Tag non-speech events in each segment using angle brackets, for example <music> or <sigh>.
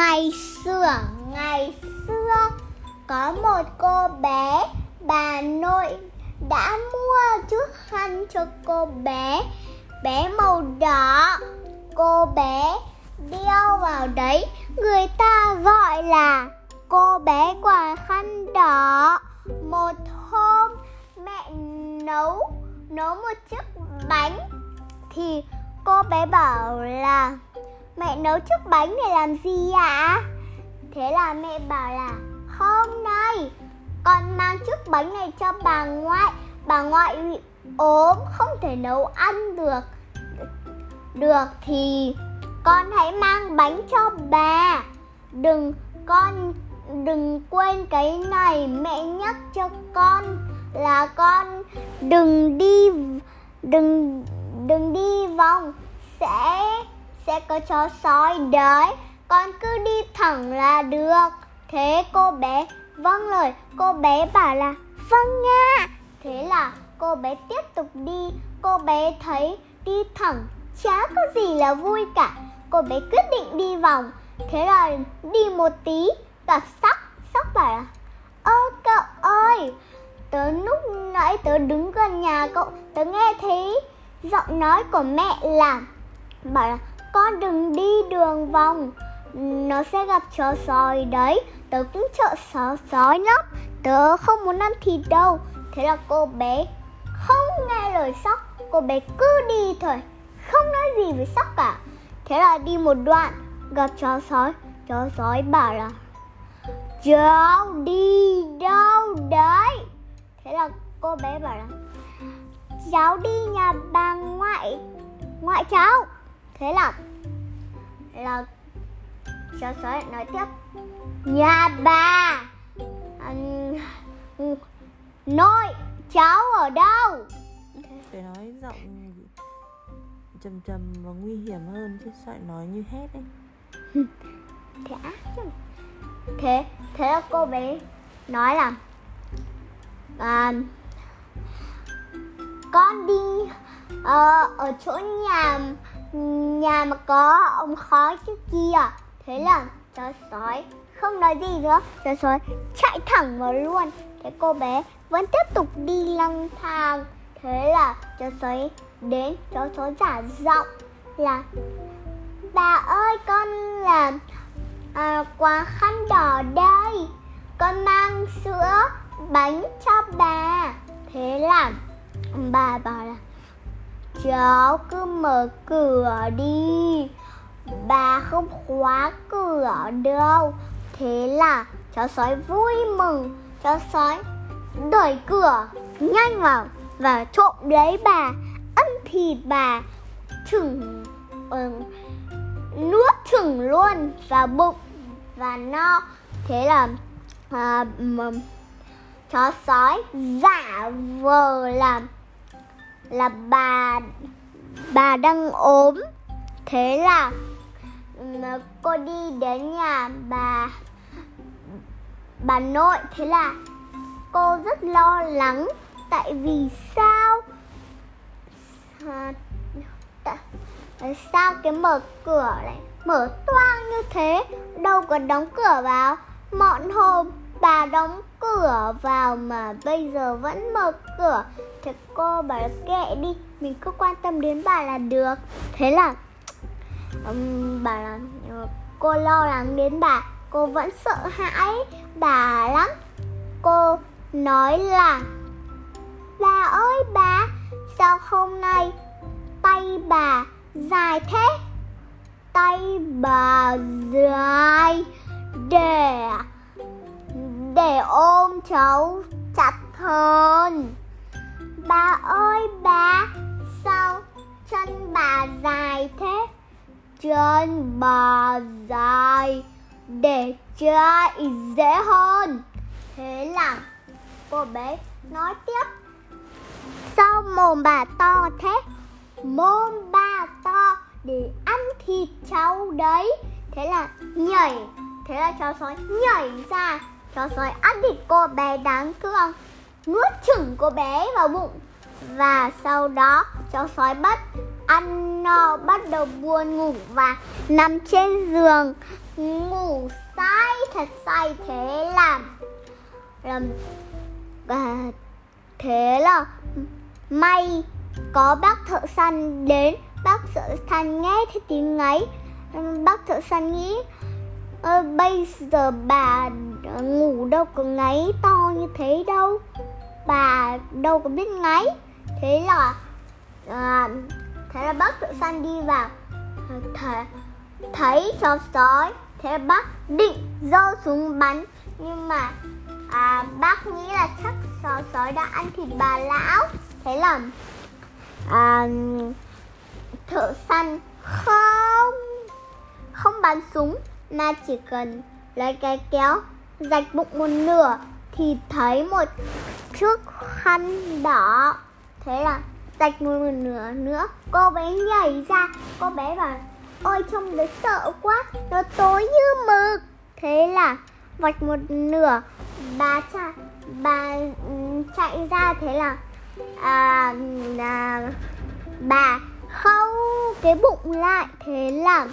Ngày xưa, ngày xưa có một cô bé, bà nội đã mua chiếc khăn cho cô bé. Bé màu đỏ, cô bé đeo vào đấy, người ta gọi là cô bé quả khăn đỏ. Một hôm mẹ nấu nấu một chiếc bánh thì cô bé bảo là mẹ nấu chiếc bánh để làm gì ạ? Thế là mẹ bảo là không đây, con mang chiếc bánh này cho bà ngoại. Bà ngoại bị ốm không thể nấu ăn được. Được thì con hãy mang bánh cho bà. Đừng con đừng quên cái này mẹ nhắc cho con là con đừng đi đừng đừng đi vòng sẽ sẽ có chó sói. Đấy, con cứ đi thẳng là được. Thế cô bé vâng lời, cô bé bảo là vâng nha. Thế là cô bé tiếp tục đi. Cô bé thấy đi thẳng chả có gì là vui cả. Cô bé quyết định đi vòng. Thế là đi một tí gặp sóc sóc bảo là, ơ, cậu ơi, tớ lúc nãy tớ đứng gần nhà cậu, tớ nghe thấy giọng nói của mẹ là bảo là, con đừng đi đường vòng, nó sẽ gặp chó sói đấy. Tớ cũng sợ chó sói lắm tớ không muốn ăn thịt đâu. Thế là cô bé không nghe lời sóc, cô bé cứ đi thôi, không nói gì với sóc cả. Thế là đi một đoạn, gặp chó sói. Chó sói bảo là, cháu đi đâu đấy? Thế là cô bé bảo là, cháu đi nhà bà ngoại ngoại cháu thế là là cháu sói nói tiếp. Nhà bà à, nội cháu ở đâu? Phải nói giọng trầm trầm và nguy hiểm hơn chứ sợ nói như hét ấy <laughs> thế ác chứ. Thế thế là cô bé nói là à, con đi uh, ở chỗ nhà nhà mà có ông khói trước kia thế là chó sói không nói gì nữa. Chó sói chạy thẳng vào luôn. Thế cô bé vẫn tiếp tục đi lang thang. Thế là chó sói đến chó sói giả giọng là bà ơi con là à, quả khăn đỏ đây. Con mang sữa bánh cho bà. Thế là bà bảo là cháu cứ mở cửa đi. Bà không khóa cửa đâu. Thế là cháu sói vui mừng. Cháu sói đẩy cửa nhanh vào và trộm lấy bà ăn thịt bà chừng uh, nuốt chừng luôn vào bụng và no. Thế là à, chó sói giả vờ làm là bà bà đang ốm. Thế là ừ, cô đi đến nhà bà bà nội. Thế là cô rất lo lắng tại vì sao à, tại sao cái mở cửa lại mở toang như thế? Đâu có đóng cửa vào. Mọn hôm bà đóng cửa vào mà bây giờ vẫn mở cửa. Thế cô bảo kệ đi mình cứ quan tâm đến bà là được. Thế là um, bà là ờ, cô lo lắng đến bà. Cô vẫn sợ hãi bà lắm. Cô nói là bà ơi bà sao hôm nay tay bà dài thế? Tay bà dài để à? Để ôm cháu chặt hơn. Bà ơi, bà, sao chân bà dài thế? Chân bà dài để chạy dễ hơn. Thế là cô bé nói tiếp. Sao mồm bà to thế? Mồm bà to để ăn thịt cháu đấy. Thế là nhảy, thế là cháu sói nhảy ra cháu sói ăn thịt cô bé đáng thương nuốt chửng cô bé vào bụng. Và sau đó cháu sói bắt ăn no bắt đầu buồn ngủ và nằm trên giường. Ngủ say thật say thế là làm à, thế là may có bác thợ săn đến. Bác thợ săn nghe thấy tiếng ấy bác thợ săn nghĩ bây giờ bà Ờ, ngủ đâu có ngáy to như thế đâu. Bà đâu có biết ngáy. Thế là à, thế là bác thợ săn đi vào. Ờ, thấy, thấy chó sói thế là bác định giơ súng bắn. Nhưng mà à, bác nghĩ là chắc chó sói đã ăn thịt bà lão. Thế là à, thợ săn không không bắn súng mà chỉ cần lấy cái kéo rạch bụng một nửa thì thấy một chiếc khăn đỏ. Thế là rạch một nửa nữa. Cô bé nhảy ra. Cô bé bảo ôi trông đấy sợ quá. Nó tối như mực. Thế là vạch một nửa. Bà cha bà ừ, chạy ra. Thế là à, à, bà khâu cái bụng lại. Thế là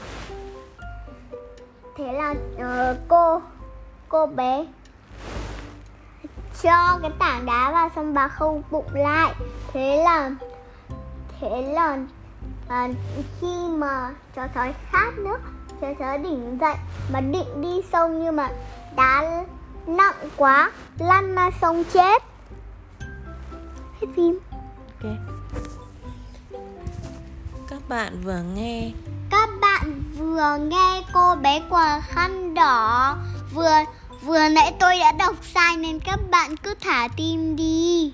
thế là uh, cô cô bé. Cho cái tảng đá vào xong bà khâu bụng lại. Thế là thế là à, khi mà chó sói khát nước chó sói đỉnh dậy mà định đi sông nhưng mà đá nặng quá lăn ra sông chết. Hết phim. Ok. Các bạn vừa nghe. Các bạn vừa nghe cô bé quàng khăn đỏ vừa vừa nãy tôi đã đọc sai nên các bạn cứ thả tim đi.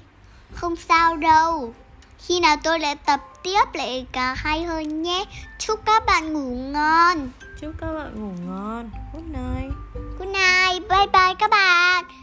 Không sao đâu. Khi nào tôi lại tập tiếp lại cả hay hơn nhé. Chúc các bạn ngủ ngon. Chúc các bạn ngủ ngon. Good night. Good night. Bye bye các bạn